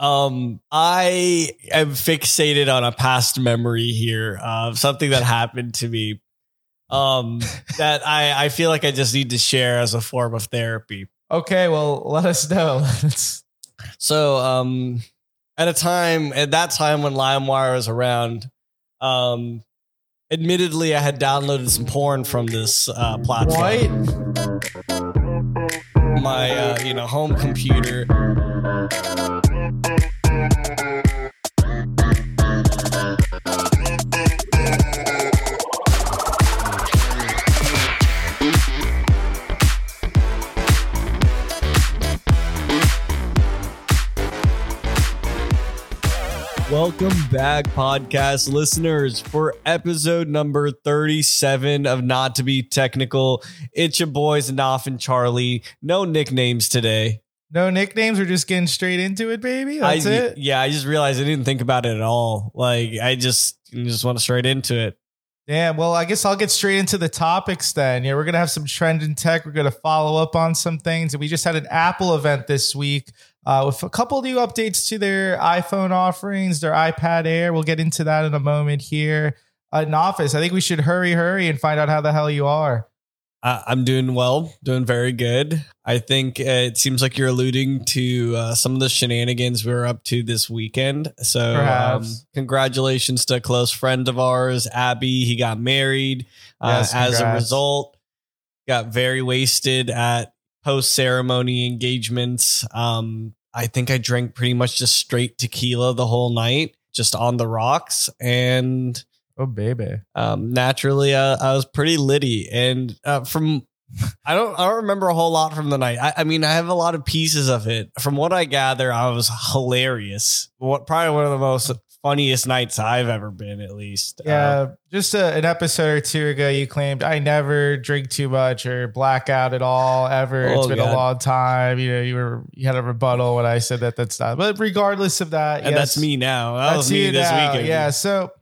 Um, I am fixated on a past memory here of something that happened to me. Um, that I I feel like I just need to share as a form of therapy. Okay, well, let us know. So, um, at a time at that time when LimeWire was around, um, admittedly, I had downloaded some porn from this uh, platform. what? My uh, you know home computer. Welcome back, podcast listeners, for episode number 37 of Not to Be Technical. It's your boys, Naf and Charlie. No nicknames today. No nicknames. We're just getting straight into it, baby. That's I, it. Yeah, I just realized I didn't think about it at all. Like, I just just went straight into it. Yeah, well, I guess I'll get straight into the topics then. Yeah, we're gonna have some trend in tech. We're gonna follow up on some things, and we just had an Apple event this week uh, with a couple new updates to their iPhone offerings, their iPad Air. We'll get into that in a moment here. Uh, in office, I think we should hurry, hurry, and find out how the hell you are. Uh, I'm doing well, doing very good. I think uh, it seems like you're alluding to uh, some of the shenanigans we were up to this weekend. So, um, congratulations to a close friend of ours, Abby. He got married. Uh, Yes, as a result, got very wasted at post ceremony engagements. Um, I think I drank pretty much just straight tequila the whole night, just on the rocks, and Oh, baby. um, naturally uh, I was pretty litty and uh, from I don't I don't remember a whole lot from the night. I, I mean I have a lot of pieces of it. From what I gather, I was hilarious. What probably one of the most funniest nights I've ever been, at least. Uh, Yeah, just a, an episode or two ago, you claimed I never drink too much or blackout at all ever. It's been a long time. You know, you were you had a rebuttal when I said that. That's not. But regardless of that, and yes, that's me now. That That's me you this now. weekend. Yeah. So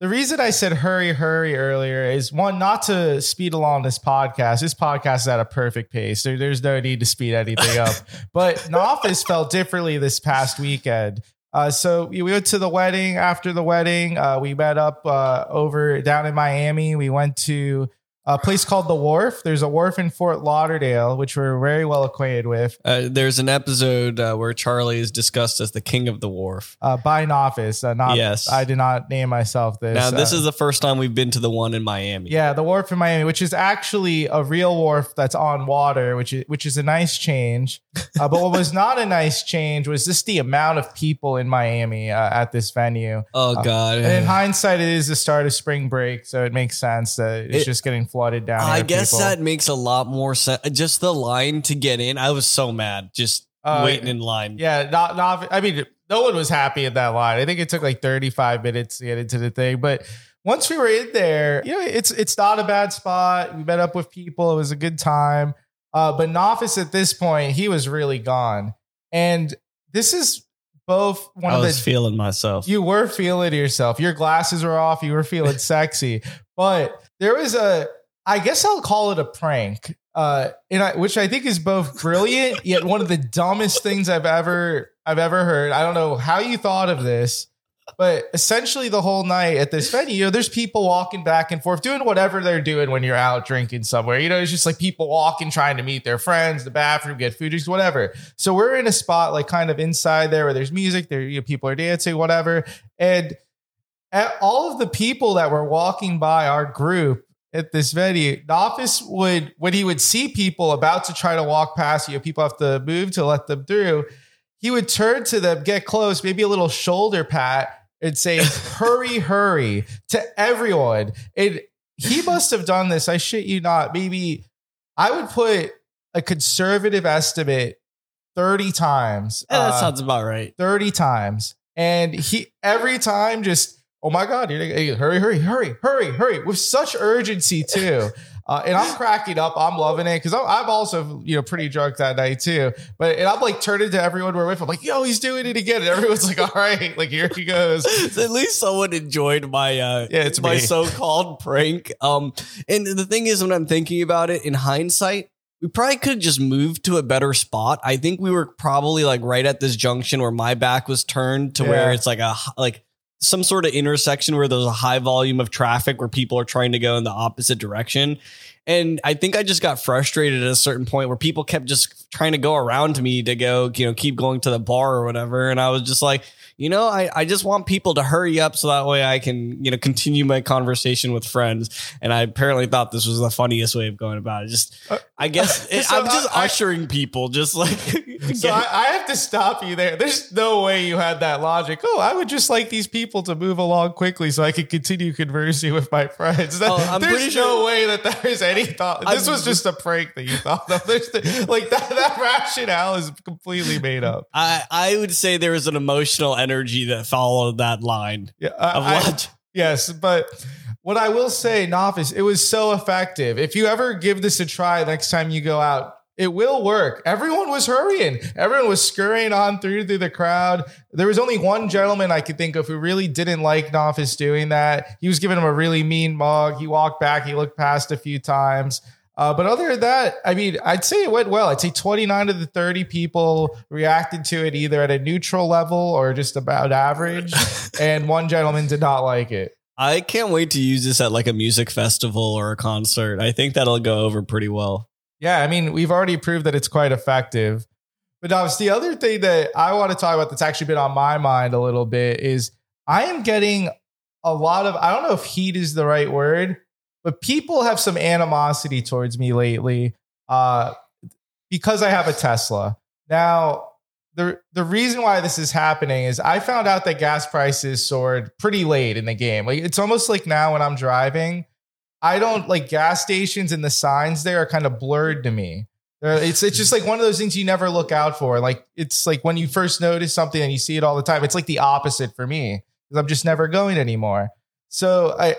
the reason I said hurry, hurry earlier is one, not to speed along this podcast. This podcast is at a perfect pace. There, there's no need to speed anything up. But the office felt differently this past weekend. Uh, so we went to the wedding. After the wedding, uh, we met up uh, over down in Miami. We went to a place called the Wharf. There's a wharf in Fort Lauderdale, which we're very well acquainted with. Uh, there's an episode uh, where Charlie is discussed as the king of the wharf. Uh, by an office. Uh, not, Yes. I did not name myself this. Now, this Uh, is the first time we've been to the one in Miami. Yeah, the wharf in Miami, which is actually a real wharf that's on water, which is which is a nice change. Uh, but what was not a nice change was just the amount of people in Miami uh, at this venue. Oh, God. And in hindsight, it is the start of spring break, so it makes sense that it's It- just getting flooded down. I guess people. that makes a lot more sense. Just the line to get in, I was so mad just Uh, waiting in line. Yeah, not not. I mean, no one was happy in that line. I think it took like 35 minutes to get into the thing, but once we were in there, you know, it's it's not a bad spot. We met up with people. It was a good time. Uh, but Nofis at this point, he was really gone, and this is both one I of was the feeling myself. you were feeling yourself. Your glasses were off. You were feeling sexy. But there was a, I guess I'll call it a prank, uh, and I, which I think is both brilliant yet one of the dumbest things I've ever I've ever heard. I don't know how you thought of this, but essentially the whole night at this venue, you know, there's people walking back and forth doing whatever they're doing when you're out drinking somewhere. You know, it's just like people walking, trying to meet their friends, the bathroom, get food, just whatever. So we're in a spot like kind of inside there where there's music, there you know, people are dancing, whatever. And at all of the people that were walking by our group at this venue, the office would when he would see people about to try to walk past you, people have to move to let them through. He would turn to them, get close, maybe a little shoulder pat, and say, "Hurry, hurry!" to everyone. And he must have done this. I shit you not. Maybe I would put a conservative estimate thirty times. Yeah, that uh, sounds about right. 30 times. And he every time just, oh my God, you're like, hurry, hurry, hurry, hurry, hurry, with such urgency too. Uh, and I'm cracking up. I'm loving it because I'm, I'm also, you know, pretty drunk that night too. But and I'm like turning to everyone we're with. I'm like, yo, he's doing it again. And everyone's like, all right, like here he goes. So at least someone enjoyed my uh Yeah, it's my me. so-called prank. Um and the thing is when I'm thinking about it in hindsight, we probably could have just moved to a better spot. I think we were probably like right at this junction where my back was turned to where it's like a like some sort of intersection where there's a high volume of traffic where people are trying to go in the opposite direction. And I think I just got frustrated at a certain point where people kept just trying to go around me to go, you know, keep going to the bar or whatever. And I was just like, you know, I, I just want people to hurry up so that way I can, you know, continue my conversation with friends. And I apparently thought this was the funniest way of going about it. Just, Uh, I guess it, so I'm just I- I- ushering people, just like, So I, I have to stop you there. There's no way you had that logic. Oh, I would just like these people to move along quickly so I could continue conversing with my friends. Oh, that- Oh, I'm there's pretty no sure- way that there's any thought. This I'm- was just a prank that you thought of. There's the, like that, that rationale is completely made up. I, I would say there was an emotional energy that followed that line Yeah, of I- I- what. Yes, but what I will say, novice, it was so effective. If you ever give this a try next time you go out, it will work. Everyone was hurrying. Everyone was scurrying on through through the crowd. There was only one gentleman I could think of who really didn't like Novice doing that. He was giving him a really mean mug. He walked back. He looked past a few times. Uh, but other than that, I mean, I'd say it went well. I'd say 29 of the 30 people reacted to it either at a neutral level or just about average. and one gentleman did not like it. I can't wait to use this at like a music festival or a concert. I think that'll go over pretty well. Yeah, I mean, we've already proved that it's quite effective. But Dobbs, the other thing that I want to talk about that's actually been on my mind a little bit is I am getting a lot of, I don't know if heat is the right word, but people have some animosity towards me lately uh, because I have a Tesla. Now, the, the reason why this is happening is I found out that gas prices soared pretty late in the game. Like it's almost like now when I'm driving, I don't like gas stations and the signs there are kind of blurred to me. It's it's just like one of those things you never look out for. Like it's like when you first notice something and you see it all the time. It's like the opposite for me because I'm just never going anymore. So I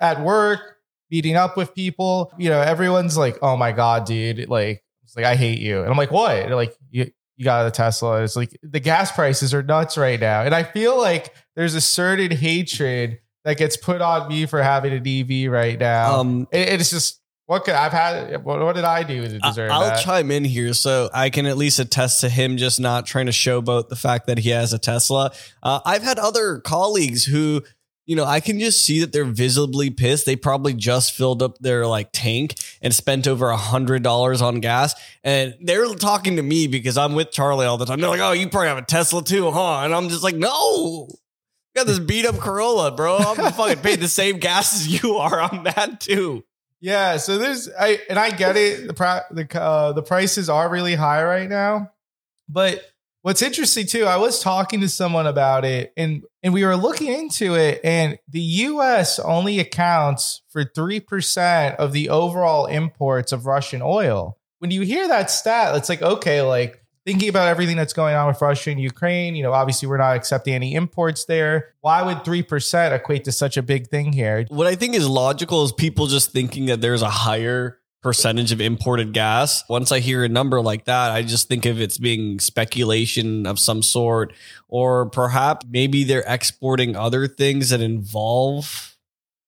at work meeting up with people, you know, everyone's like, "Oh my god, dude!" Like it's like I hate you, and I'm like, "What?" They're like you you got a Tesla. It's like the gas prices are nuts right now, and I feel like there's a certain hatred that gets put on me for having an EV right now. Um, It- it's just what could I've had. What, what did I do to deserve I'll that? chime in here so I can at least attest to him just not trying to showboat the fact that he has a Tesla. Uh, I've had other colleagues who, you know, I can just see that they're visibly pissed. They probably just filled up their like tank and spent over a hundred dollars on gas, and they're talking to me because I'm with Charlie all the time. They're like, "Oh, you probably have a Tesla too, huh?" And I'm just like, "No." I Got this beat up Corolla, bro. I'm fucking paid the same gas as you are on that too. Yeah, so there's I and I get it. The pri- the uh, the prices are really high right now, but what's interesting too, I was talking to someone about it, and and we were looking into it, and the U.S. only accounts for three percent of the overall imports of Russian oil. When you hear that stat, it's like okay, like thinking about everything that's going on with Russia and Ukraine, you know, obviously we're not accepting any imports there. Why would 3% equate to such a big thing here? What I think is logical is people just thinking that there's a higher percentage of imported gas. Once I hear a number like that, I just think of it's being speculation of some sort, or perhaps maybe they're exporting other things that involve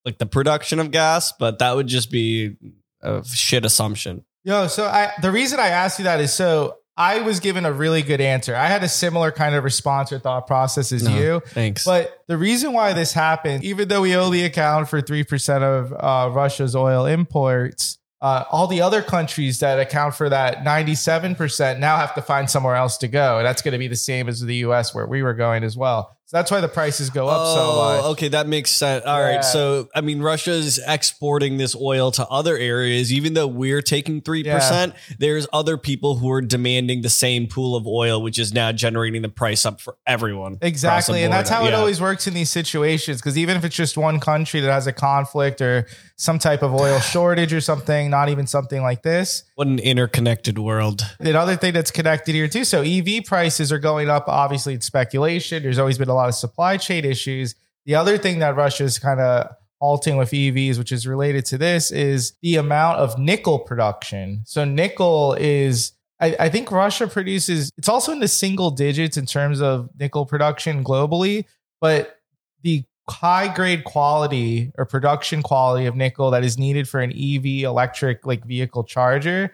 like the production of gas, but that would just be a shit assumption. Yo, so I the reason I asked you that is so I was given a really good answer. I had a similar kind of response or thought process as No. you. Thanks. But the reason why this happened, even though we only account for 3% of uh, Russia's oil imports, uh, all the other countries that account for that 97% now have to find somewhere else to go. And that's going to be the same as the US where we were going as well. So that's why the prices go up so oh, much. Oh, okay, that makes sense. All right, Yeah. so I mean, Russia's exporting this oil to other areas, even though we're taking three percent. There's other people who are demanding the same pool of oil, which is now generating the price up for everyone. Exactly. And that's how it always works in these situations. Because even if it's just one country that has a conflict or some type of oil shortage or something, not even something like this. What an interconnected world. Another thing that's connected here too. So EV prices are going up. Obviously, it's speculation. There's always been a lot of supply chain issues. The other thing that Russia's kind of halting with EVs, which is related to this, is the amount of nickel production. So nickel is I, I think Russia produces it's also in the single digits in terms of nickel production globally, but the high grade quality or production quality of nickel that is needed for an EV electric like vehicle charger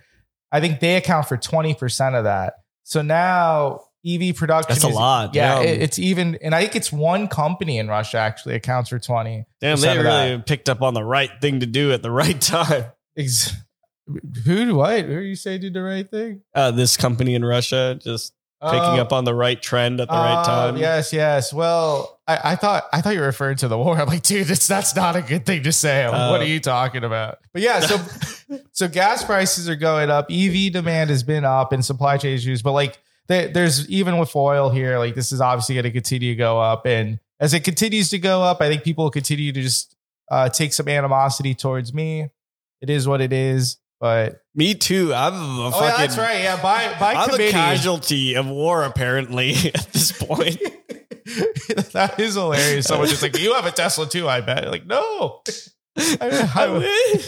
I think they account for 20% of that. So now EV production That's a is- lot. Yeah, it- it's even and I think it's one company in Russia actually accounts for 20. Damn, they really picked up on the right thing to do at the right time. Ex- who what? Who you say did the right thing? Uh, this company in Russia just picking Oh, up on the right trend at the right oh, time. Yes, yes. Well, I, I thought I thought you were referring to the war. I'm like, dude, it's, that's not a good thing to say. Like, what Uh, are you talking about? But yeah, so so gas prices are going up. EV demand has been up and supply chain issues. But like, there's even with oil here, like this is obviously going to continue to go up. And as it continues to go up, I think people will continue to just uh, take some animosity towards me. It is what it is. But Me too. I'm a oh, fucking. yeah, that's right. Yeah, by by I'm committee. a casualty of war, apparently, at this point. that is hilarious. Someone just like, you have a Tesla too, I bet. Like, no. I- I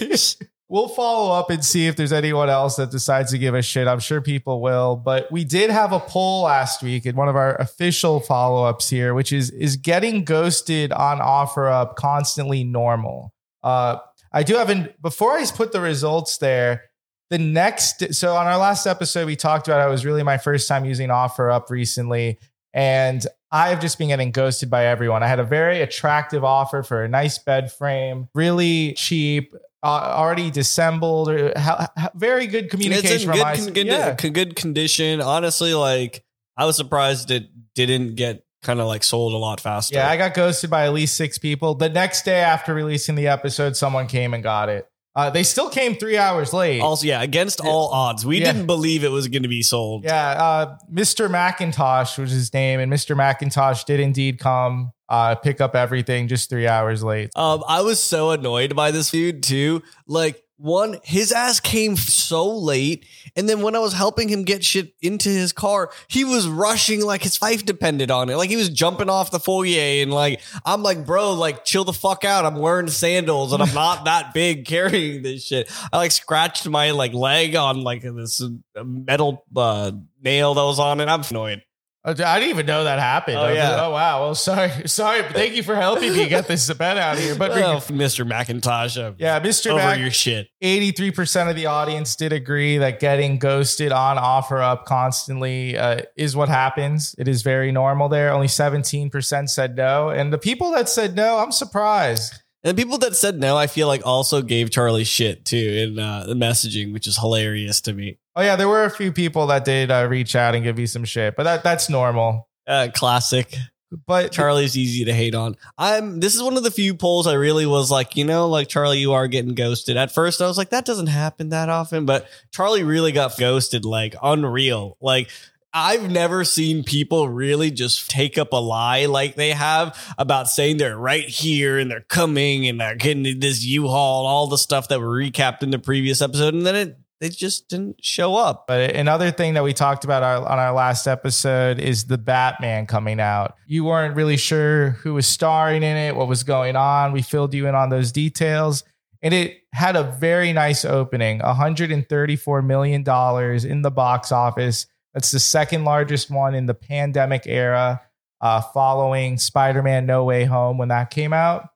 wish. We'll follow up and see if there's anyone else that decides to give a shit. I'm sure people will. But we did have a poll last week in one of our official follow-ups here, which is is getting ghosted on OfferUp constantly normal? Uh I do have an before I put the results there. The next, so on our last episode, we talked about it was really my first time using OfferUp recently, and I've just been getting ghosted by everyone. I had a very attractive offer for a nice bed frame, really cheap, uh, already disassembled, or ha- ha- very good communication It's in good, con- good, yeah. con- good condition. Honestly, like I was surprised it didn't get kind of like sold a lot faster. Yeah, I got ghosted by at least six people. The next day after releasing the episode, someone came and got it. Uh, they still came three hours late. also, yeah, against all odds, we Yeah. didn't believe it was going to be sold. Yeah, uh, Mr. Macintosh was his name, and Mr. Macintosh did indeed come uh, pick up everything just three hours late. Um, I was so annoyed by this dude too. Like one, his ass came so late, and then when I was helping him get shit into his car, he was rushing like his life depended on it. Like he was jumping off the foyer, and like I'm like, bro, like chill the fuck out. I'm wearing sandals, and I'm not that big carrying this shit. I like scratched my like leg on like this metal uh, nail that was on it. I'm annoyed. Uh, I didn't even know that happened. Oh, yeah. like, oh wow. Well, sorry, sorry. But thank you for helping me get this bed out of here. But Oh, Mr. McIntosh, uh, yeah, Mr. over Mac, your shit. 83% of the audience did agree that getting ghosted on OfferUp constantly uh, is what happens. It is very normal there. Only 17% said no. And the people that said no, I'm surprised. And the people that said no, I feel like also gave Charlie shit too in uh, the messaging, which is hilarious to me. Oh, yeah, there were a few people that did uh, reach out and give you some shit, but that that's normal. Uh, classic. But Charlie's easy to hate on. I'm. This is one of the few polls I really was like, you know, like Charlie, you are getting ghosted. At first, I was like, that doesn't happen that often, but Charlie really got ghosted, like unreal. Like I've never seen people really just take up a lie like they have about saying they're right here and they're coming and they're getting this U-Haul, all the stuff that we recapped in the previous episode, and then it they just didn't show up. But another thing that we talked about our, on our last episode is the Batman coming out. You weren't really sure who was starring in it, what was going on. We filled you in on those details. And it had a very nice opening $134 million in the box office. That's the second largest one in the pandemic era, uh, following Spider Man No Way Home when that came out.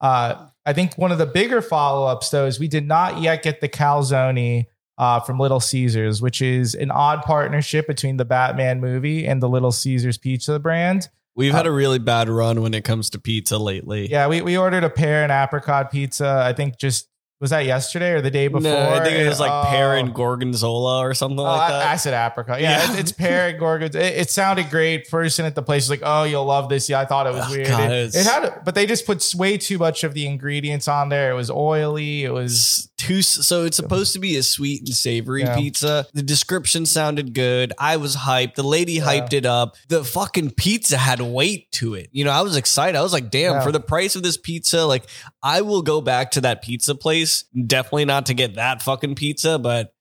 Uh, I think one of the bigger follow ups, though, is we did not yet get the calzone uh, from Little Caesars, which is an odd partnership between the Batman movie and the Little Caesars pizza brand. We've had a really bad run when it comes to pizza lately. Yeah, we, we ordered a pear and apricot pizza. I think just was that yesterday or the day before? No, I think it was like Oh. pear and gorgonzola or something Oh, like that. Acid apricot. Yeah, Yeah. It's, it's pear and gorgonzola. It, it sounded great. Person at the place was like, "Oh, you'll love this." Yeah, I thought it was Oh, weird. God, it, it had, but they just put way too much of the ingredients on there. It was oily. It was too so it's supposed to be a sweet and savory Yeah. pizza. The description sounded good. I was hyped. The lady hyped it up. The fucking pizza had weight to it. You know, I was excited. I was like, damn, Yeah. for the price of this pizza, like I will go back to that pizza place. Definitely not to get that fucking pizza, but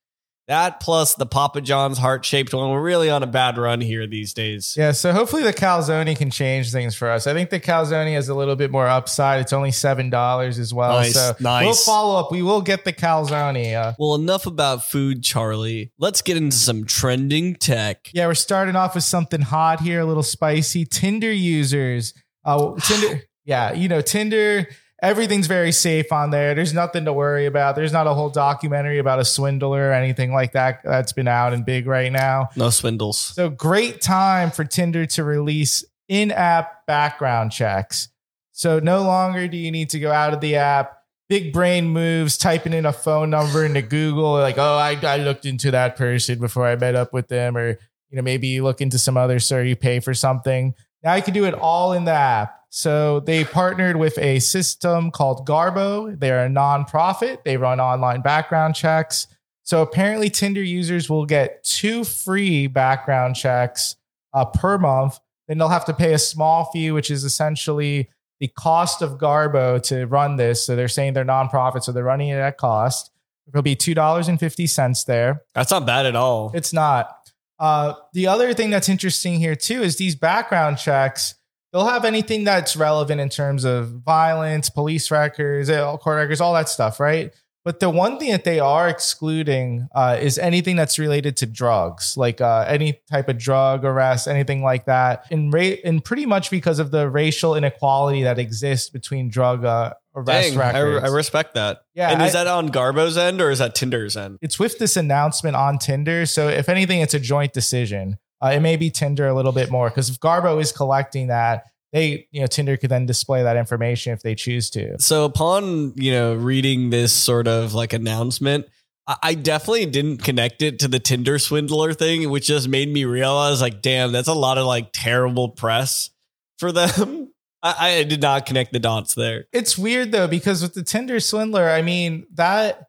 that plus the Papa John's heart shaped one. We're really on a bad run here these days. Yeah, so hopefully the calzone can change things for us. I think the calzone has a little bit more upside. It's only seven dollars as well. Nice, so nice. we'll follow up. We will get the calzone. Uh, Well, enough about food, Charlie. Let's get into some trending tech. yeah, we're starting off with something hot here, a little spicy. Tinder users, uh, Tinder. Yeah, you know Tinder. Everything's very safe on there. There's nothing to worry about. There's not a whole documentary about a swindler or anything like that that's been out and big right now. No swindles. So great time for Tinder to release in-app background checks. So no longer do you need to go out of the app, big brain moves, typing in a phone number into Google, like, oh, I, I looked into that person before I met up with them, or you know, maybe you look into some other sir, you pay for something. Now you can do it all in the app. So they partnered with a system called Garbo. They're a nonprofit. They run online background checks. So apparently, Tinder users will get two free background checks uh, per month. Then they'll have to pay a small fee, which is essentially the cost of Garbo to run this. So they're saying they're nonprofit, so they're running it at cost. It'll be two dollars and fifty cents there. That's not bad at all. It's not. Uh, the other thing that's interesting here too is these background checks. They'll have anything that's relevant in terms of violence, police records, eh, court records, all that stuff, right? But the one thing that they are excluding uh, is anything that's related to drugs, like uh, any type of drug arrest, anything like that. And, ra- and pretty much because of the racial inequality that exists between drug uh, arrest Dang, I, records. I respect that. Yeah, and is I- that on Garbo's end or is that Tinder's end? it's with this announcement on Tinder. So if anything, it's a joint decision. Uh, it may be Tinder a little bit more because if Garbo is collecting that, they you know Tinder could then display that information if they choose to. So upon you know reading this sort of like announcement, I, definitely didn't connect it to the Tinder swindler thing, which just made me realize like, damn, that's a lot of like terrible press for them. I, I did not connect the dots there. It's weird though because with the Tinder swindler, I mean that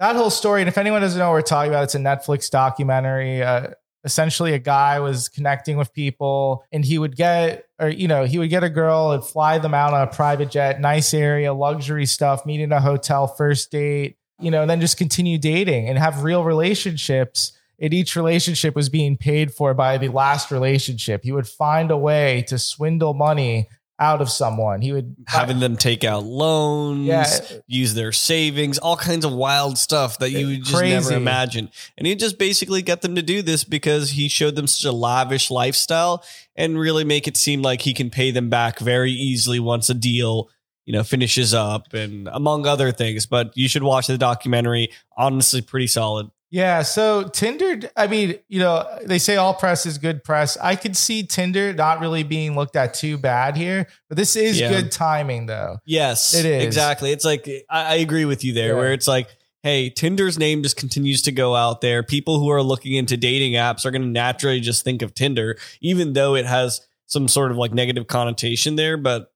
that whole story. And if anyone doesn't know what we're talking about, it's a Netflix documentary. Uh, essentially, a guy was connecting with people, and he would get, or you know, he would get a girl and fly them out on a private jet, nice area, luxury stuff, meet in a hotel, first date, you know, and then just continue dating and have real relationships. And each relationship was being paid for by the last relationship. He would find a way to swindle money out of someone. He would Having them take out loans, Yeah. use their savings, all kinds of wild stuff that you would just Crazy. never imagine. And he just basically got them to do this because he showed them such a lavish lifestyle and really make it seem like he can pay them back very easily once a deal, you know, finishes up and among other things. But you should watch the documentary. Honestly, pretty solid. Yeah, so Tinder, I mean, you know, they say all press is good press. I could see Tinder not really being looked at too bad here, but this is Yeah. good timing though. Yes, It is. exactly. It's like I, I agree with you there, Yeah. where it's like, hey, Tinder's name just continues to go out there. People who are looking into dating apps are going to naturally just think of Tinder, even though it has some sort of like negative connotation there. But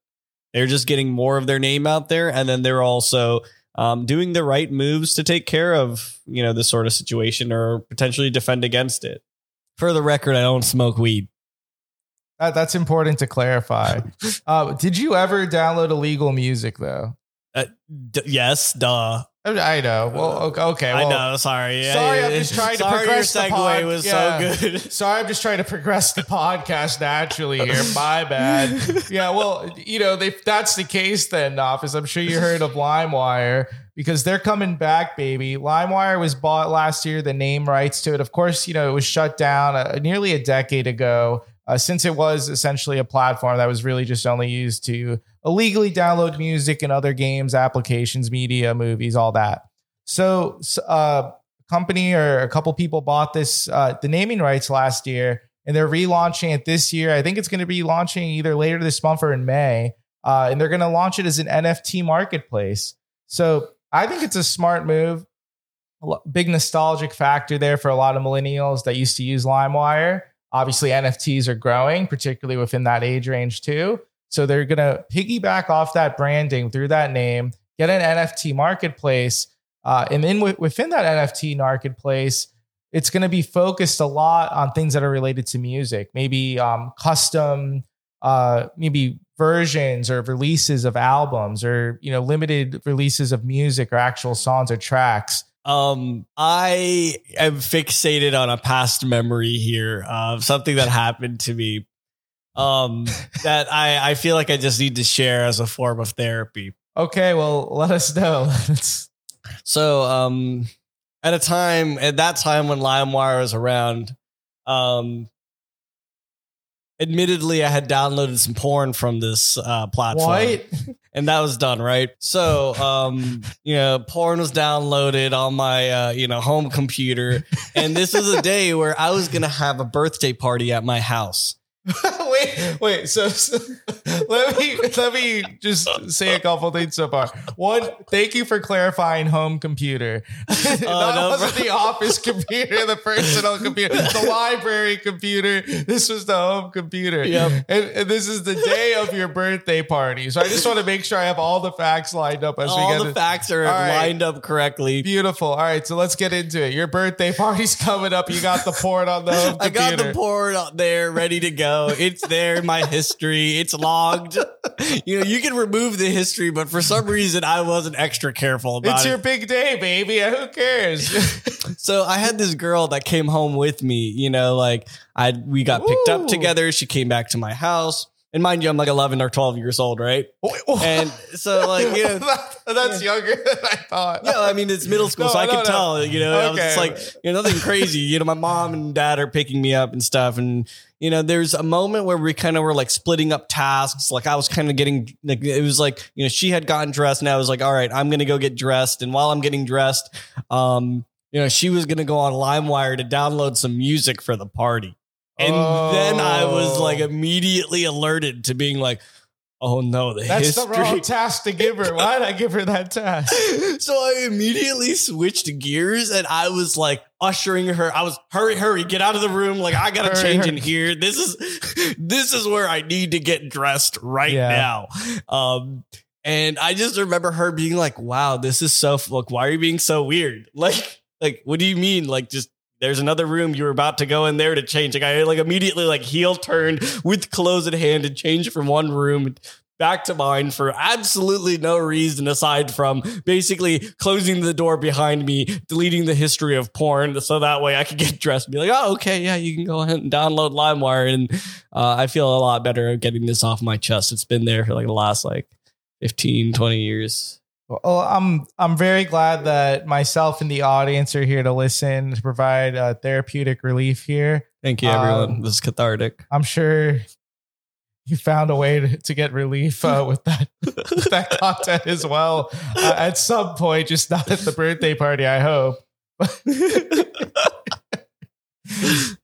they're just getting more of their name out there, and then they're also um, doing the right moves to take care of you know this sort of situation or potentially defend against it. For the record, I don't smoke weed. That, that's important to clarify. uh, did you ever download illegal music though? D- yes, duh. I know. Well, okay. okay well, I know. Sorry. sorry, I'm just trying to sorry progress the Your segue pod. was Yeah. so good. Sorry, I'm just trying to progress the podcast naturally here. My bad. Yeah, well, you know, if that's the case, then Office, I'm sure you heard of LimeWire because they're coming back, baby. LimeWire was bought last year, the name rights to it. Of course, you know, it was shut down uh, nearly a decade ago. Uh, since it was essentially a platform that was really just only used to illegally download music and other games, applications, media, movies, all that. So, uh, company or a couple people bought this uh, the naming rights last year and they're relaunching it this year. I think it's going to be launching either later this month or in may uh, and they're going to launch it as an nft marketplace. So i think it's a smart move. A big nostalgic factor there for a lot of millennials that used to use limewire obviously nfts are growing particularly within that age range too so they're going to piggyback off that branding through that name get an nft marketplace uh, and then wi- within that NFT marketplace, it's going to be focused a lot on things that are related to music, maybe um, custom, uh, maybe versions or releases of albums, or you know, limited releases of music or actual songs or tracks. Um, I am fixated on a past memory here of something that happened to me. Um, that I I feel like I just need to share as a form of therapy. Okay, well, let us know. So, um, at a time at that time when LimeWire was around, um, admittedly, I had downloaded some porn from this uh, platform. What? and that was done right so um you know porn was downloaded on my uh you know home computer and this was a day where i was gonna have a birthday party at my house wait, wait. So, so let me let me just say a couple things so far. One, thank you for clarifying home computer. Oh, that no, wasn't the office computer, the personal computer, the library computer. This was the home computer. Yep. And, and this is the day of your birthday party. So I just want to make sure I have all the facts lined up as we all get the it. facts are right. lined up correctly Beautiful. All right, so let's get into it. Your birthday party's coming up. You got the port on the home I got the port out there ready to go. It's there in my history. It's logged. You know, you can remove the history, but for some reason I wasn't extra careful about it. It's it. your big day, baby. Who cares? So I had this girl that came home with me, you know, like I we got picked up together. She came back to my house. And mind you, I'm like 11 or 12 years old, right? And so like, you know, That- that's younger than I thought. yeah, I mean, it's middle school, No, so I no, could no. tell, you know, Okay. just like, you know, nothing crazy. You know, my mom and dad are picking me up and stuff. And, you know, there's a moment where we kind of were like splitting up tasks. Like I was kind of getting, like, it was like, you know, she had gotten dressed and I was like, all right, I'm going to go get dressed. And while I'm getting dressed, um, you know, she was going to go on LimeWire to download some music for the party. And then I was Oh. like immediately alerted to being like, oh no, the That's history. the wrong task to give her. Why did I give her that task? so I immediately switched gears and I was like ushering her. I was hurry, hurry, get out of the room. Like I gotta Hurry, change hurry. in here. This is this is where I need to get dressed right Yeah. now. Um and I just remember her being like, wow, this is so look, why are you being so weird? Like, like, what do you mean? Like just there's another room you were about to go in there to change. Like I like immediately like heel turned with clothes in hand and changed from one room back to mine for absolutely no reason aside from basically closing the door behind me, deleting the history of porn, so that way I could get dressed and be like, oh, okay, yeah, you can go ahead and download LimeWire. And uh, I feel a lot better getting this off my chest. It's been there for like the last like 15, 20 years. Well, I'm I'm very glad that myself and the audience are here to listen to provide uh, therapeutic relief here. Thank you, everyone. Um, this is cathartic. I'm sure you found a way to, to get relief uh, with that with that content as well uh, at some point, just not at the birthday party. I hope.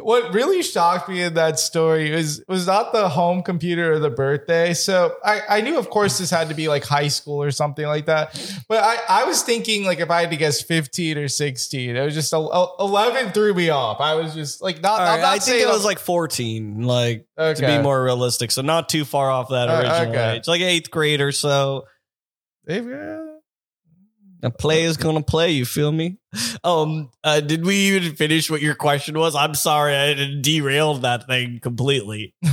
what really shocked me in that story was was not the home computer or the birthday. So I, I knew of course this had to be like high school or something like that. But I, I was thinking like if I had to guess 15 or 16, it was just a, a- 11 threw me off. I was just like not, right, not I think saying it was like 14, like to be more realistic. So not too far off that Uh, original okay. age, like eighth grade or so. Maybe, uh, A play is gonna play. You feel me? Um, uh, did we even finish what your question was? I'm sorry, I derailed that thing completely.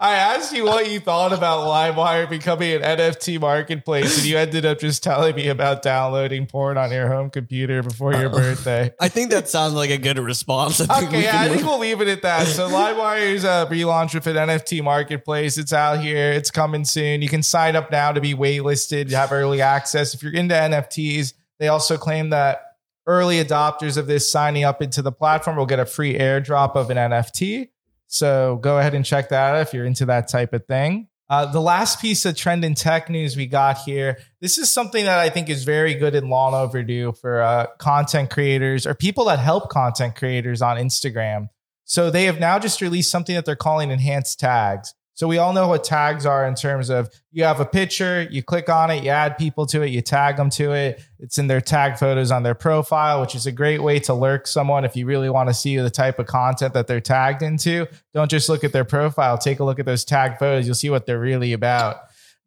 I asked you what you thought about LimeWire becoming an NFT marketplace, and you ended up just telling me about downloading porn on your home computer before your Uh-oh. birthday. I think that sounds like a good response. I think Okay, we yeah, I think we'll leave it at that. So LimeWire is a relaunch with an NFT marketplace. It's out here. It's coming soon. You can sign up now to be waitlisted. You have early access. If you're into NFTs, they also claim that early adopters of this signing up into the platform will get a free airdrop of an NFT. So go ahead and check that out if you're into that type of thing. Uh, the last piece of trend and tech news we got here. This is something that I think is very good and long overdue for uh, content creators or people that help content creators on Instagram. So they have now just released something that they're calling enhanced tags. So we all know what tags are in terms of you have a picture, you click on it, you add people to it, you tag them to it. It's in their tag photos on their profile, which is a great way to lurk someone if you really want to see the type of content that they're tagged into. Don't just look at their profile, take a look at those tag photos. You'll see what they're really about.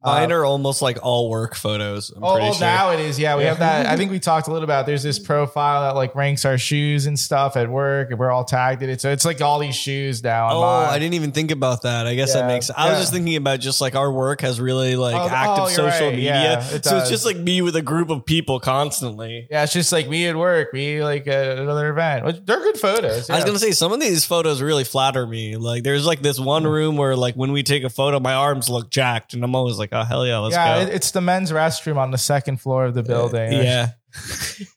Mine Uh, are almost like all work photos. I'm Oh, pretty well, sure. now it is. Yeah, we Yeah. have that. I think we talked a little about. There's this profile that like ranks our shoes and stuff at work, and we're all tagged in it. So it's like all these shoes now. Oh, mine. I didn't even think about that. I guess Yeah, that makes. I was just thinking about just like our work has really like Oh, active oh, social right. media, Yeah, it so it's just like me with a group of people constantly. Yeah, it's just like me at work, me like at another event. They're good photos. I was gonna say some of these photos really flatter me. Like there's like this one room where like when we take a photo, my arms look jacked, and I'm always like, oh hell yeah, let's yeah, go. it- it's the men's restroom on the second floor of the uh, building. yeah,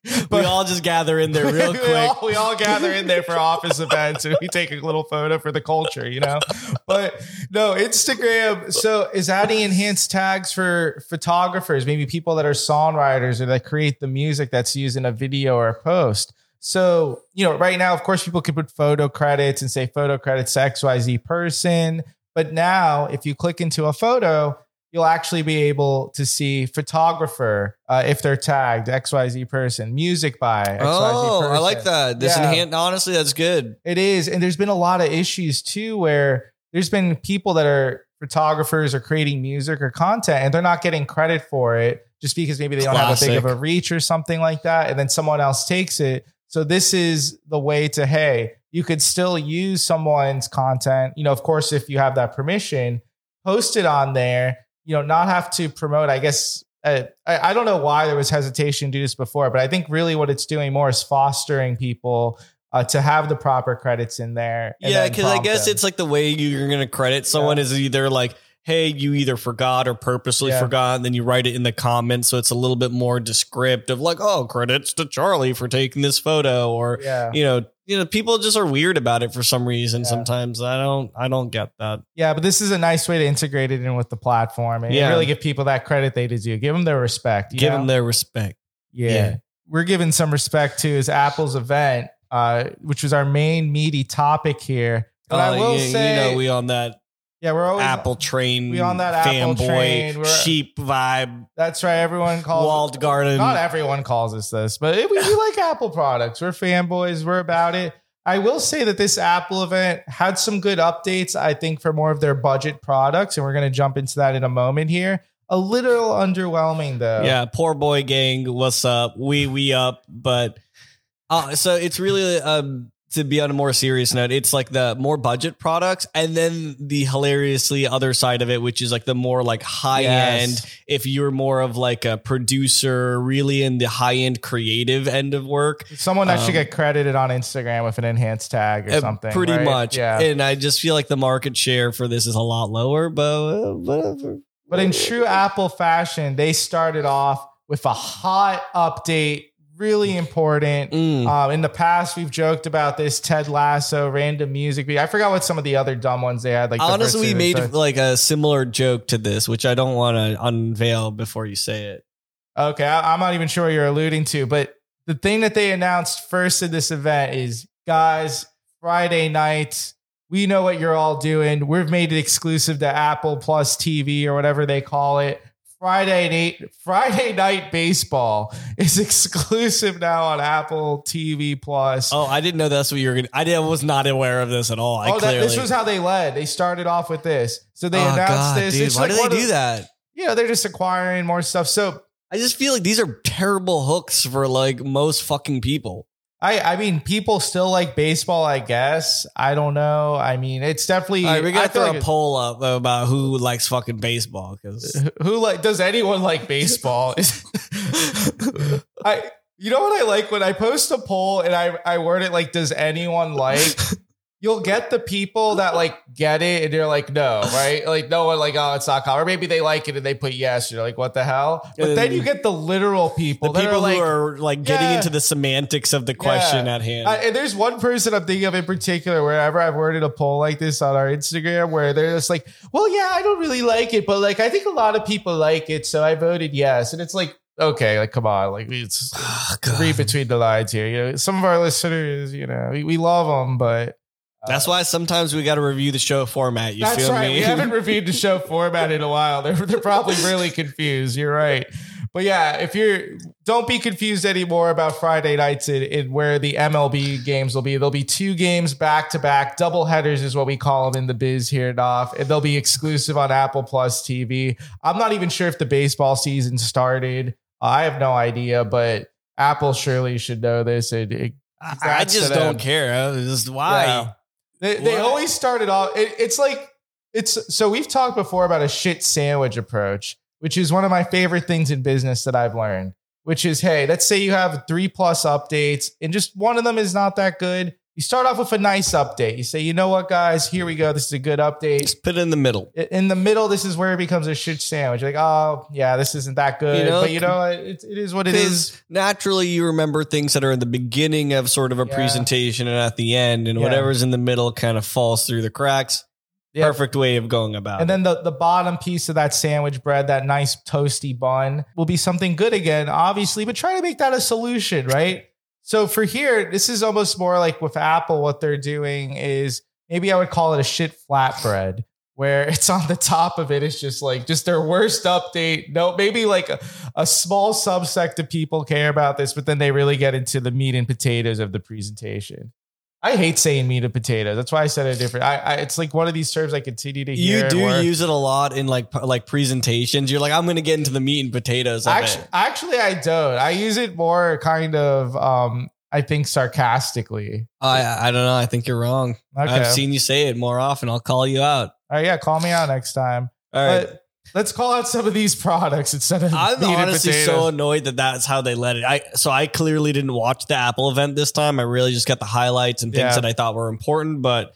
we all just gather in there real we, quick. all, we all gather in there for office events and we take a little photo for the culture, you know? But no, Instagram. So is adding enhanced tags for photographers, maybe people that are songwriters or that create the music that's used in a video or a post. So, you know, right now, of course, people can put photo credits and say photo credits to XYZ person. But now, if you click into a photo, you'll actually be able to see photographer uh, if they're tagged XYZ person, music by XYZ oh, person. I like that. This Yeah. honestly, that's good. It is. And there's been a lot of issues too where there's been people that are photographers or creating music or content and they're not getting credit for it just because maybe they don't have a big of a reach or something like that. And then someone else takes it. So this is the way to, hey, you could still use someone's content. You know, of course, if you have that permission, post it on there, you know, not have to promote, I guess. Uh, I, I don't know why there was hesitation to do this before, but I think really what it's doing more is fostering people uh, to have the proper credits in there. Yeah, because I guess them. it's like the way you're going to credit someone is either like, hey, you either forgot or purposely Yeah. forgot, and then you write it in the comments. So it's a little bit more descriptive, like, oh, credits to Charlie for taking this photo, or yeah, you know, you know, people just are weird about it for some reason. Yeah. Sometimes I don't, I don't get that. yeah. But this is a nice way to integrate it in with the platform and really give people that credit they deserve. Give them their respect. Give know? them their respect. Yeah. We're giving some respect to is Apple's event, uh, which was our main meaty topic here. But I Oh, will say, you know, we on that yeah, we're always Apple train, we on that Apple fanboy, train. We're- sheep vibe, That's right. Everyone calls walled garden. Not everyone calls us this, but we, we like Apple products. We're fanboys. We're about it. I will say that this Apple event had some good updates, I think, for more of their budget products. And we're going to jump into that in a moment here. A little underwhelming, though. Yeah, poor boy gang, what's up? We we up, but uh, so it's really um to be on a more serious note, it's like the more budget products, and then the hilariously other side of it, which is like the more like high Yes. end. If you're more of like a producer, really in the high end creative end of work, Someone that should Um, get credited on Instagram with an enhanced tag or uh, something. pretty right? much. Yeah. And I just feel like the market share for this is a lot lower, but uh, whatever. But in true Apple fashion, they started off with a hot update, really important. Mm. Um, in the past, we've joked about this Ted Lasso, random music. I forgot what some of the other dumb ones they had. Like Honestly, we made so- like a similar joke to this, which I don't want to unveil before you say it. Okay, I, I'm not even sure you're alluding to, but the thing that they announced first in this event is, guys, Friday night. We know what you're all doing. We've made it exclusive to Apple Plus TV or whatever they call it. Friday night, Friday night baseball is exclusive now on Apple TV Plus. Oh, I didn't know that's what you were gonna. I did, was not aware of this at all. I Oh, that, this was how they led. They started off with this. So they oh, announced God, this. dude, why like do they one of- do that? You know, they're just acquiring more stuff. So I just feel like these are terrible hooks for like most fucking people. I, I mean, people still like baseball, I guess. I don't know. I mean, it's definitely. All right, we gotta throw like a poll up about who likes fucking baseball because who like does anyone like baseball? I you know what I like when I post a poll and I I word it like, does anyone like? You'll get the people that like get it and they're like, no, right? Like no one like, oh, it's not common. Or maybe they like it and they put yes. You're like, what the hell? But then you get the literal people the people are like, who are like getting Yeah. into the semantics of the question Yeah. at hand. Uh, and there's one person I'm thinking of in particular, wherever I've worded a poll like this on our Instagram, where they're just like, well, yeah, I don't really like it, but like, I think a lot of people like it. So I voted yes. And it's like, okay, like, come on. Like, it's Oh, read between the lines here. You know, some of our listeners, you know, we, we love them, but. Uh, That's why sometimes we got to review the show format. You That's feel right. me? We haven't reviewed the show format in a while. They're, they're probably really confused. You're right. But yeah, if you're don't be confused anymore about Friday nights and, and where the MLB games will be. There'll be two games back to back. Double headers is what we call them in the biz here, Doff. And they'll be exclusive on Apple Plus TV. I'm not even sure if the baseball season started. I have no idea, but Apple surely should know this. And it, I, just don't care. I was Just why? Yeah. They, they always started off. It, it's like it's so we've talked before about a shit sandwich approach, which is one of my favorite things in business that I've learned. Which is, hey, let's say you have three plus updates, and just one of them is not that good. You start off with a nice update. You say, you know what, guys, here we go. This is a good update. Just put it in the middle. In the middle, this is where it becomes a shit sandwich. You're like, oh yeah, this isn't that good. You know, but you know, it, it is what it is. Naturally you remember things that are in the beginning of sort of a Yeah. presentation and at the end, and Yeah. whatever's in the middle kind of falls through the cracks. Yeah. Perfect way of going about And it. then the, the bottom piece of that sandwich bread, that nice toasty bun, will be something good again, obviously, but try to make that a solution, right? So for here, this is almost more like with Apple, what they're doing is maybe I would call it a shit flatbread, where it's on the top of it. It's just like just their worst update. No, maybe like a, a small subsect of people care about this, but then they really get into the meat and potatoes of the presentation. I hate saying meat and potatoes. That's why I said it different. I, I it's like one of these terms I continue to hear. you do use it a lot in like like presentations. You're like, I'm going to get into the meat and potatoes of Actually, actually, I don't. I use it more kind of, um, I think, sarcastically. I I don't know. I think you're wrong. Okay. I've seen you say it more often. I'll call you out. All right, yeah, call me out next time. All right. But let's call out some of these products instead of I'm honestly so annoyed that that's how they let it. I so I clearly didn't watch the Apple event this time. I really just got the highlights and things Yeah. that I thought were important. But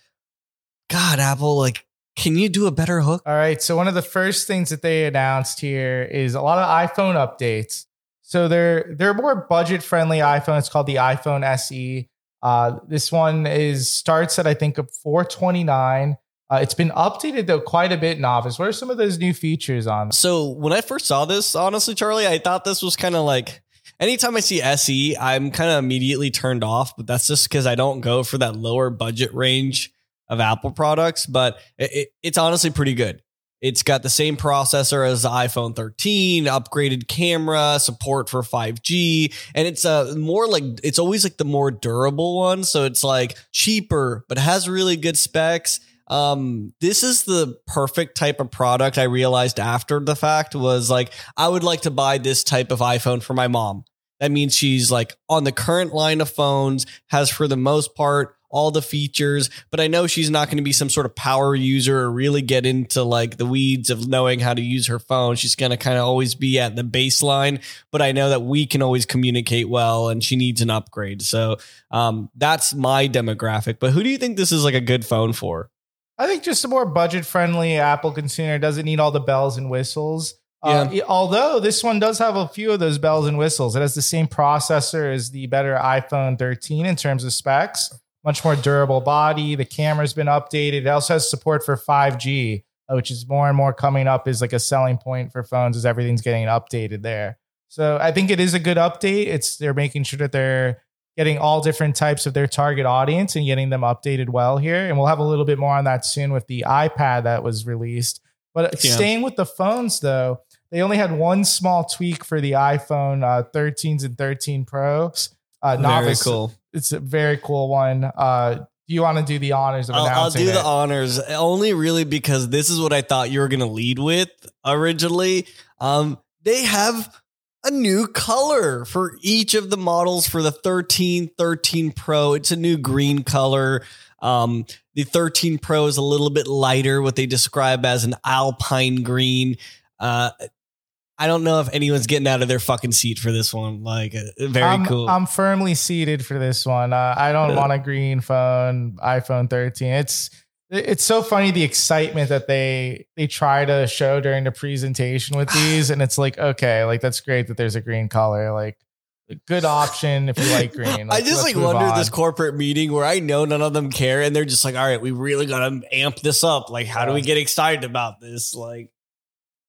God, Apple, like, can you do a better hook? All right. So one of the first things that they announced here is a lot of iPhone updates. So they're they're more budget friendly iPhone. It's called the iPhone SE. Uh, this one is starts at I think of 429. Uh, it's been updated though quite a bit Nafis. What are some of those new features on? So when I first saw this, honestly, Charlie, I thought this was kind of like. Anytime I see SE, I'm kind of immediately turned off, but that's just because I don't go for that lower budget range of Apple products. But it, it, it's honestly pretty good. It's got the same processor as the iPhone 13, upgraded camera, support for 5G, and it's a more like it's always like the more durable one. So it's like cheaper, but has really good specs. Um, this is the perfect type of product I realized after the fact was like, I would like to buy this type of iPhone for my mom. That means she's like on the current line of phones, has for the most part all the features, but I know she's not going to be some sort of power user or really get into like the weeds of knowing how to use her phone. She's going to kind of always be at the baseline, but I know that we can always communicate well and she needs an upgrade. So, um, that's my demographic. But who do you think this is like a good phone for? I think just a more budget friendly Apple consumer doesn't need all the bells and whistles. Uh, although this one does have a few of those bells and whistles, it has the same processor as the better iPhone 13 in terms of specs. Much more durable body. The camera's been updated. It also has support for 5G, uh, which is more and more coming up as like a selling point for phones as everything's getting updated there. So I think it is a good update. It's they're making sure that they're getting all different types of their target audience and getting them updated well here. And we'll have a little bit more on that soon with the iPad that was released. But Yeah. staying with the phones though, they only had one small tweak for the iPhone uh, 13s and 13 Pros. Uh, Very cool. It's a very cool one. Uh, do you want to do the honors of I'll, announcing I'll do it? the honors only really because this is what I thought you were going to lead with originally. Um, they have a new color for each of the models for the 13, 13 Pro. It's a new green color. Um, the 13 Pro is a little bit lighter, what they describe as an alpine green. Uh, I don't know if anyone's getting out of their fucking seat for this one. Like, uh, very I'm, cool. I'm firmly seated for this one. Uh, I don't want a green phone, iPhone 13. It's it's so funny the excitement that they they try to show during the presentation with these, and it's like okay, like that's great that there's a green color, like a good option if you like green. I just like wonder on. this corporate meeting where I know none of them care and they're just like, all right, we really gotta amp this up. Like, how do we get excited about this? Like,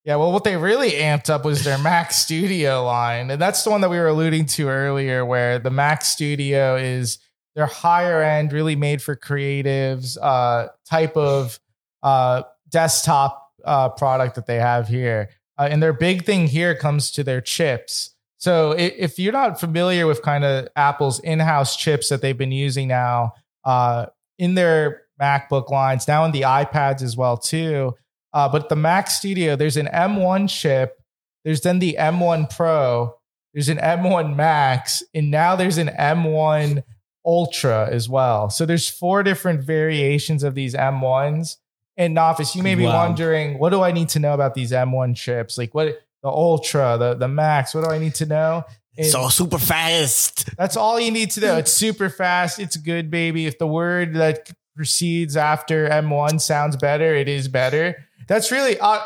Yeah, well, what they really amped up was their Mac Studio line. And that's the one that we were alluding to earlier, where the Mac Studio is their higher end, really made for creatives uh, type of uh, desktop uh, product that they have here. Uh, and their big thing here comes to their chips. So if you're not familiar with kind of Apple's in house chips that they've been using now uh, in their MacBook lines, now in the iPads as well, too. Uh, but the Mac Studio, there's an M1 chip, there's then the M1 Pro, there's an M1 Max, and now there's an M1 Ultra as well. So there's four different variations of these M1s. And Nafis, you may be Wow. wondering, what do I need to know about these M1 chips? Like what the Ultra, the the Max, what do I need to know? And so super fast. that's all you need to know. It's super fast. It's good, baby. If the word that precedes after M1 sounds better, it is better. That's really uh,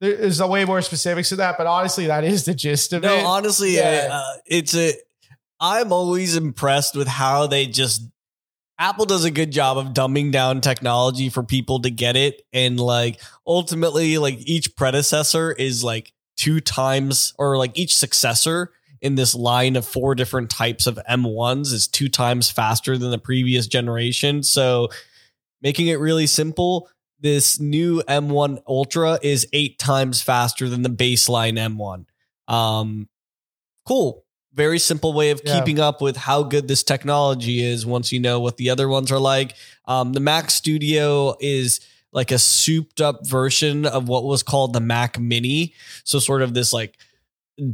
there's a way more specifics to that, but honestly, that is the gist of No, it. No, honestly, Yeah. uh, it's a. I'm always impressed with how they just. Apple does a good job of dumbing down technology for people to get it, and like ultimately, like each predecessor is like two times, or like each successor in this line of four different types of M1s is two times faster than the previous generation. So, making it really simple, this new M1 Ultra is eight times faster than the baseline M1. Um, cool. Very simple way of Yeah. keeping up with how good this technology is once you know what the other ones are like. Um, the Mac Studio is like a souped up version of what was called the Mac Mini. So, sort of this like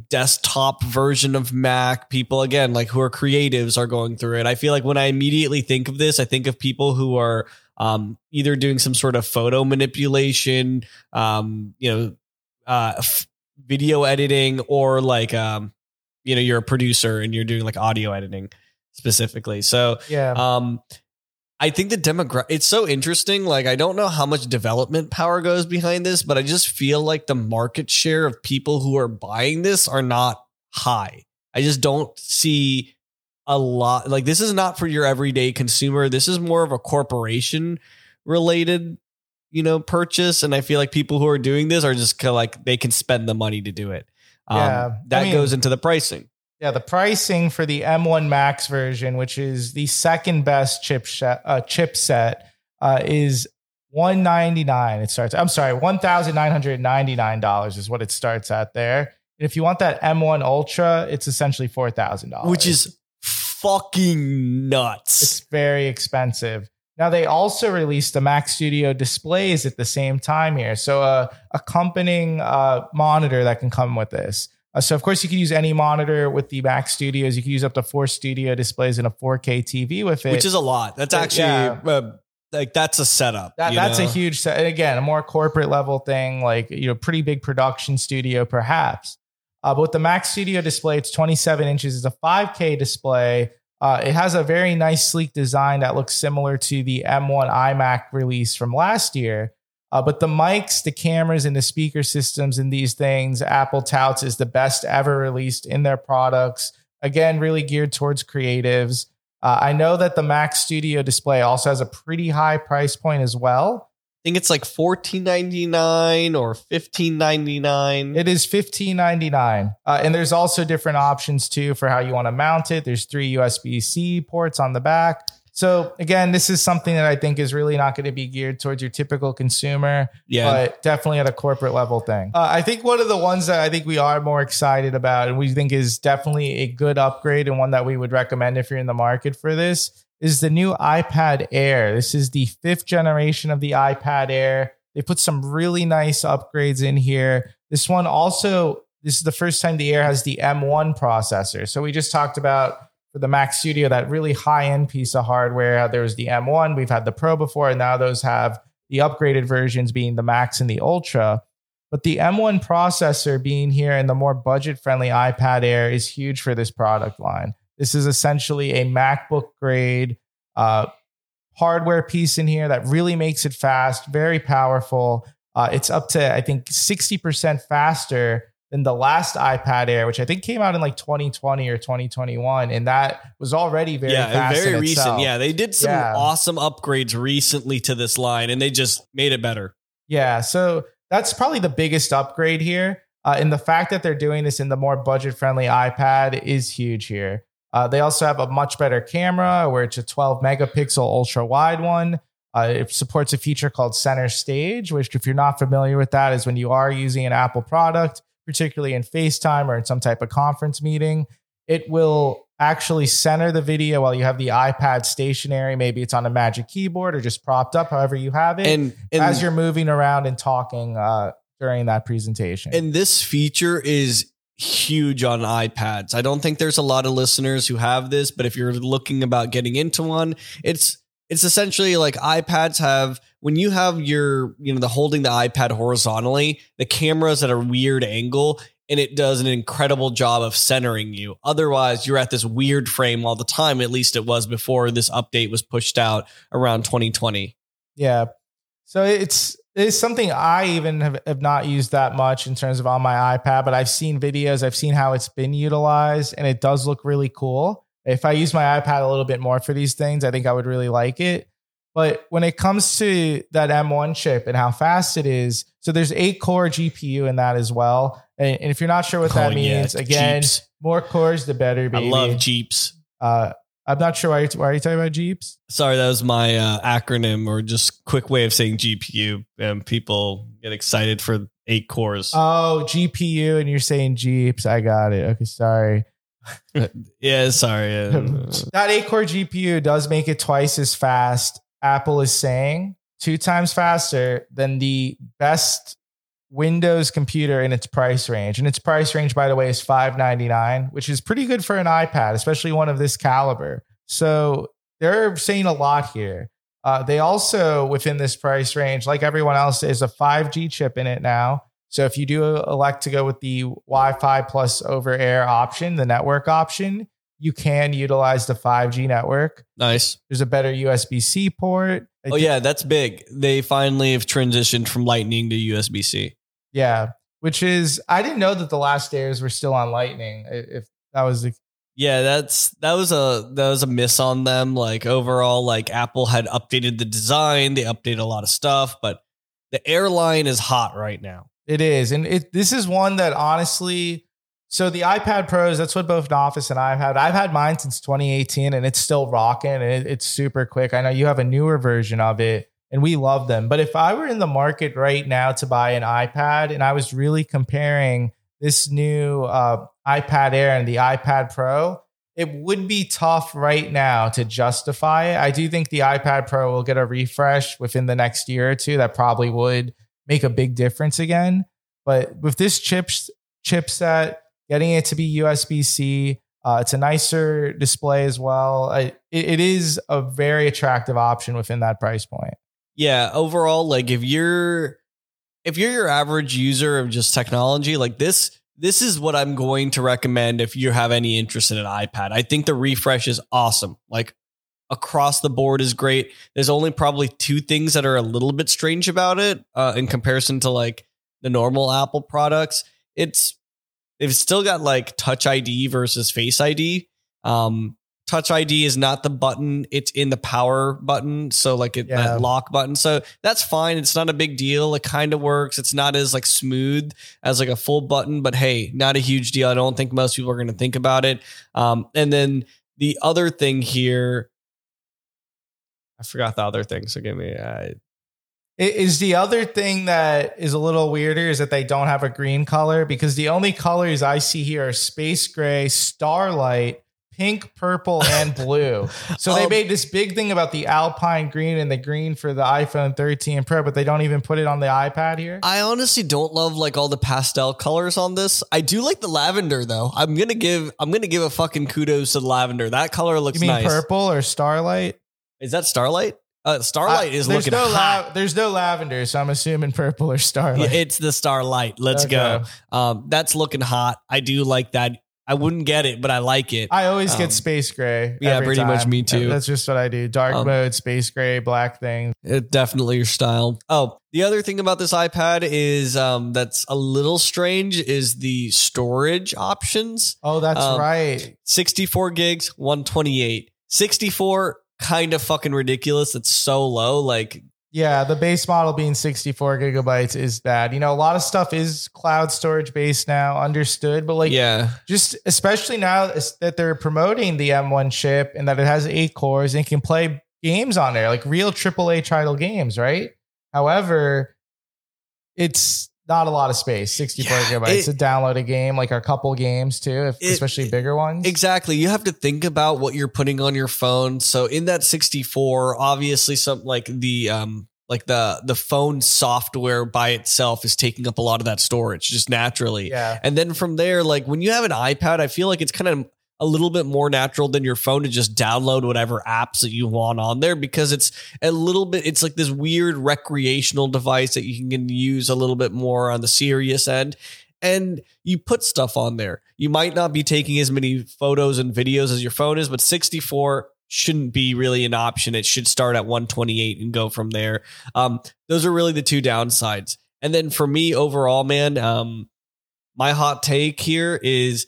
desktop version of Mac. People, again, like who are creatives are going through it. I feel like when I immediately think of this, I think of people who are um, either doing some sort of photo manipulation, um, you know, uh, f- video editing, or like, um, you know, you're a producer and you're doing like audio editing specifically. So, yeah. um, I think the demographic it's so interesting. Like, I don't know how much development power goes behind this, but I just feel like the market share of people who are buying this are not high. I just don't see a lot. Like, this is not for your everyday consumer. This is more of a corporation related, you know, purchase. And I feel like people who are doing this are just kinda like they can spend the money to do it. Um, Yeah, I that mean- goes into the pricing. Yeah, the pricing for the M1 Max version, which is the second best chip uh, chipset, uh, is one ninety nine. It starts. I'm sorry, one thousand nine hundred ninety nine dollars is what it starts at there. And if you want that M1 Ultra, it's essentially four thousand dollars, Which is fucking nuts. it's very expensive. Now they also released the Mac Studio displays at the same time here, so a accompanying uh, monitor that can come with this. Uh, so of course you can use any monitor with the Mac Studios. You can use up to four studio displays and a 4K TV with it. which is a lot. That's Uh, actually yeah. uh, like that's a setup. that, that's a huge set. And again, a more corporate level thing, like you know, pretty big production studio, perhaps. Uh, but with the Mac Studio display, it's 27 inches. It's a 5K display. Uh, it has a very nice, sleek design that looks similar to the M1 iMac release from last year. Uh, but the mics, the cameras, and the speaker systems in these things, Apple touts is the best ever released in their products. Again, really geared towards creatives. Uh, I know that the Mac Studio display also has a pretty high price point as well. I think it's like fourteen ninety nine or fifteen ninety nine. It is fifteen ninety nine, uh, and there's also different options too for how you want to mount it. There's three USB C ports on the back. So again, this is something that I think is really not going to be geared towards your typical consumer. Yeah, but definitely at a corporate level thing. Uh, I think one of the ones that I think we are more excited about and we think is definitely a good upgrade and one that we would recommend if you're in the market for this is the new iPad Air. This is the fifth generation of the iPad Air. They put some really nice upgrades in here. This one also, this is the first time the Air has the M1 processor. So we just talked about for the Mac Studio, that really high end piece of hardware. There was the M1, we've had the Pro before, and now those have the upgraded versions being the Max and the Ultra. But the M1 processor being here and the more budget friendly iPad Air is huge for this product line. This is essentially a MacBook grade uh, hardware piece in here that really makes it fast, very powerful. Uh, it's up to, I think, 60% faster than the last iPad Air, which I think came out in like 2020 or 2021. And that was already very yeah, fast. very recent. itself. Yeah, they did some Yeah. awesome upgrades recently to this line, and they just made it better. Yeah, so that's probably the biggest upgrade here. Uh, and the fact that they're doing this in the more budget friendly iPad is huge here. Uh, they also have a much better camera where it's a 12 megapixel ultra wide one. Uh, it supports a feature called center stage, which, if you're not familiar with that, is when you are using an Apple product, particularly in FaceTime or in some type of conference meeting, it will actually center the video while you have the iPad stationary. Maybe it's on a magic keyboard or just propped up, however you have it And and as you're moving around and talking uh, during that presentation. And this feature is huge on iPads. I don't think there's a lot of listeners who have this, but if you're looking about getting into one, it's it's essentially like iPads have when you have your, you know, the holding the iPad horizontally, the camera's at a weird angle. and it does an incredible job of centering you. Otherwise, you're at this weird frame all the time. At least it was before this update was pushed out around 2020. Yeah. So it's it's something I even have, have not used that much in terms of on my iPad, but I've seen videos, I've seen how it's been utilized, and it does look really cool. If I use my iPad a little bit more for these things, I think I would really like it. But when it comes to that M1 chip and how fast it is, so there's eight core GPU in that as well. And, and if you're not sure what that Oh, means, again, Jeeps. more cores the better. Baby. I love Jeeps. Uh, I'm not sure why. You're, why are you talking about Jeeps? Sorry, that was my uh, acronym or just quick way of saying GPU. And people get excited for eight cores. Oh, GPU, and you're saying Jeeps. I got it. Okay, sorry. yeah, sorry. uh, that eight core GPU does make it twice as fast. Apple is saying two times faster than the best Windows computer in its price range. And its price range, by the way, is 599, which is pretty good for an iPad, especially one of this caliber. So they're saying a lot here. Uh, they also, within this price range, like everyone else, is a 5G chip in it now. So if you do elect to go with the Wi-Fi plus over air option, the network option, you can utilize the 5G network. nice. There's a better USB C port. I Oh, think- yeah, that's big. They finally have transitioned from Lightning to USB C. Yeah. Which is, I didn't know that the last Airs were still on Lightning. If that was the, Yeah, that's that was a that was a miss on them. Like overall, like Apple had updated the design, they updated a lot of stuff, but the airline is hot right now. it is. And it, this is one that honestly, so the iPad Pros, that's what both Nafis and I've had. I've had mine since 2018 and it's still rocking and it, it's super quick. I know you have a newer version of it and we love them. But if I were in the market right now to buy an iPad and I was really comparing this new uh, iPad Air and the iPad Pro, it would be tough right now to justify it. I do think the iPad Pro will get a refresh within the next year or two. That probably would make a big difference again. But with this chips chipset, getting it to be USB C, uh, it's a nicer display as well. I, it, it is a very attractive option within that price point. Yeah, overall, like if you're if you're your average user of just technology, like this, this is what I'm going to recommend if you have any interest in an iPad. I think the refresh is awesome. Like across the board is great. There's only probably two things that are a little bit strange about it uh, in comparison to like the normal Apple products. It's they've still got like Touch ID versus Face ID. Um, Touch ID is not the button; it's in the power button. So like it, Yeah. that lock button. So that's fine. It's not a big deal. It kind of works. It's not as like smooth as like a full button, but hey, not a huge deal. I don't think most people are going to think about it. Um, and then the other thing here, I forgot the other thing. So give me. Uh, It is the other thing that is a little weirder is that they don't have a green color because the only colors I see here are space gray, starlight, pink, purple, and blue. So they Um, made this big thing about the alpine green and the green for the iPhone 13 Pro, but they don't even put it on the iPad here. I honestly don't love like all the pastel colors on this. I do like the lavender though. I'm gonna give I'm gonna give a fucking kudos to the lavender. That color looks You mean nice. purple or starlight? Is that Starlight? Uh, Starlight Uh, is looking no hot. lav- there's no lavender, so I'm assuming purple or starlight. It's the Starlight. Let's Okay. go. Um, that's looking hot. I do like that. I wouldn't get it, but I like it. I always Um, get space gray. yeah, pretty much me too. That's just what I do. Dark Um, mode, space gray, black thing. It definitely your style. Oh, the other thing about this iPad is um, that's a little strange is the storage options. Oh, that's Um, right. 64 gigs, 128. 64 kind of fucking ridiculous. It's so low. Like Yeah, the base model being 64 gigabytes is bad. You know, a lot of stuff is cloud storage based now, understood, but like yeah. just especially now that they're promoting the M1 chip and that it has eight cores and can play games on there, like real AAA title games, right? However, it's not a lot of space, 64 Yeah, gigabytes it- to download a game, like a couple games too, if, It- especially bigger ones. Exactly. You have to think about what you're putting on your phone. So in that 64, obviously some like the um like the the phone software by itself is taking up a lot of that storage just naturally. Yeah. And then from there, like when you have an iPad, I feel like it's kind of a little bit more natural than your phone to just download whatever apps that you want on there because it's a little bit, it's like this weird recreational device that you can use a little bit more on the serious end. and you put stuff on there. You might not be taking as many photos and videos as your phone is, but 64 shouldn't be really an option. It should start at 128 and go from there. Um, those are really the two downsides. And then for me overall, man, um, my hot take here is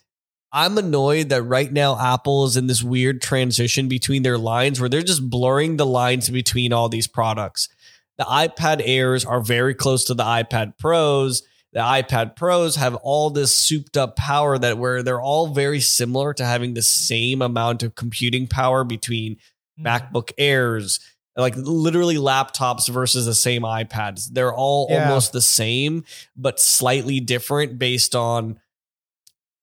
I'm annoyed that right now Apple is in this weird transition between their lines where they're just blurring the lines between all these products. The iPad Airs are very close to the iPad Pros. The iPad Pros have all this souped up power that where they're all very similar to having the same amount of computing power between Mm-hmm. MacBook Airs, like literally laptops versus the same iPads. They're all Yeah. almost the same, but slightly different based on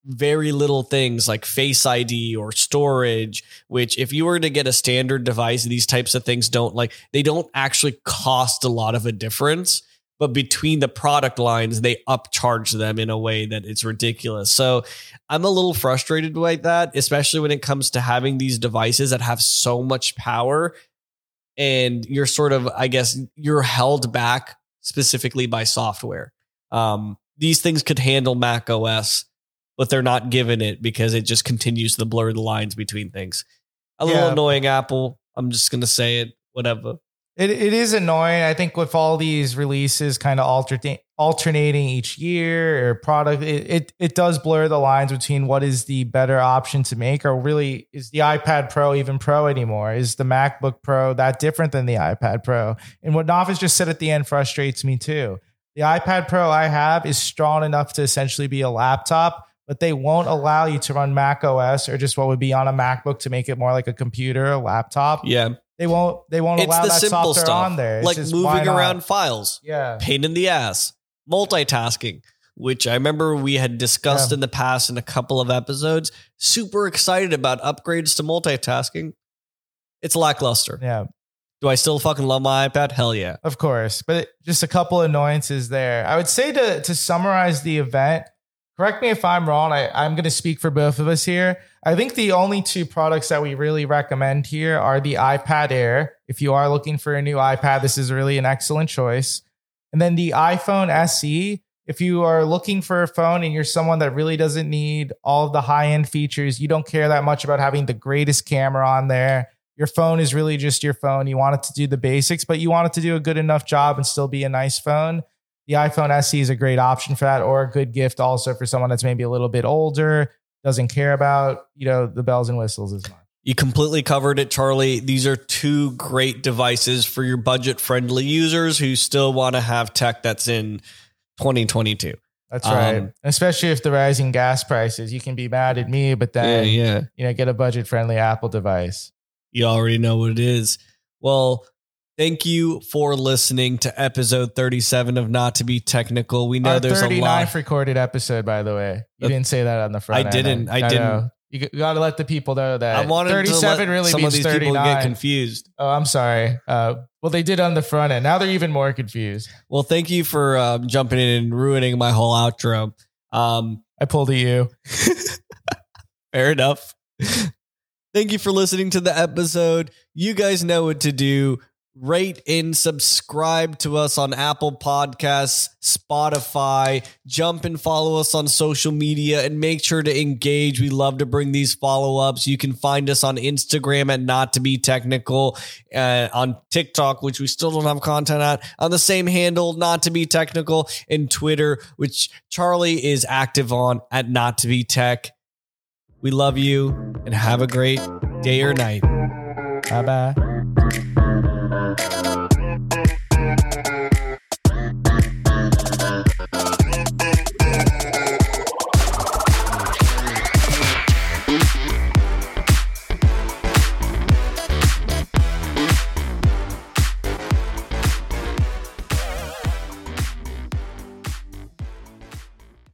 very little things like Face ID or storage, which if you were to get a standard device, these types of things don't like they don't actually cost a lot of a difference. But between the product lines, they upcharge them in a way that it's ridiculous. So I'm a little frustrated by that, especially when it comes to having these devices that have so much power and you're sort of, I guess, you're held back specifically by software. Um, these things could handle Mac OS, but they're not given it because it just continues to blur the lines between things. A little Yeah. annoying, Apple. I'm just gonna say it. Whatever. It, it is annoying. I think with all these releases kind of alternate alternating each year or product, it, it it does blur the lines between what is the better option to make, or really is the iPad Pro even Pro anymore? Is the MacBook Pro that different than the iPad Pro? And what Nafis just said at the end frustrates me too. The iPad Pro I have is strong enough to essentially be a laptop, but they won't allow you to run Mac OS or just what would be on a MacBook to make it more like a computer, a laptop. Yeah, They won't. They won't it's allow the that simple software stuff, on there. It's like just, moving around files. Yeah, pain in the ass, multitasking, which I remember we had discussed Yeah. in the past in a couple of episodes. Super excited about upgrades to multitasking. It's lackluster. yeah, Do I still fucking love my iPad? Hell yeah. of course. But just a couple annoyances there. I would say to to summarize the event. Correct me if I'm wrong. I, I'm going to speak for both of us here. I think the only two products that we really recommend here are the iPad Air. If you are looking for a new iPad, this is really an excellent choice. And then the iPhone SE. If you are looking for a phone and you're someone that really doesn't need all the high end features, you don't care that much about having the greatest camera on there. Your phone is really just your phone. You want it to do the basics, but you want it to do a good enough job and still be a nice phone. The iPhone SE is a great option for that, or a good gift also for someone that's maybe a little bit older, doesn't care about you know the bells and whistles as much. You completely covered it, Charlie. These are two great devices for your budget friendly users who still want to have tech that's in 2022. That's right. Um, Especially if the rising gas prices, you can be mad at me, but then yeah. you know get a budget friendly Apple device. You already know what it is. Well, thank you for listening to episode 37 of Not to Be Technical. We know Our there's a 39th lot. recorded episode, by the way. You didn't say that on the front. I end. didn't. I know. didn't. You got to let the people know that. I wanted 37 to let really some means of these 39. people get confused. Oh, I'm sorry. Uh, well, they did on the front end. Now they're even more confused. Well, thank you for um, jumping in and ruining my whole outro. Um, I pulled a you. Fair enough. Thank you for listening to the episode. You guys know what to do. Rate and subscribe to us on Apple Podcasts, Spotify. Jump and follow us on social media and make sure to engage. We love to bring these follow ups. You can find us on Instagram at Not to Be Technical, uh, on TikTok, which we still don't have content at, on the same handle, Not to Be Technical, and Twitter, which Charlie is active on at Not to Be Tech. We love you and have a great day or night. Bye bye. Thank you.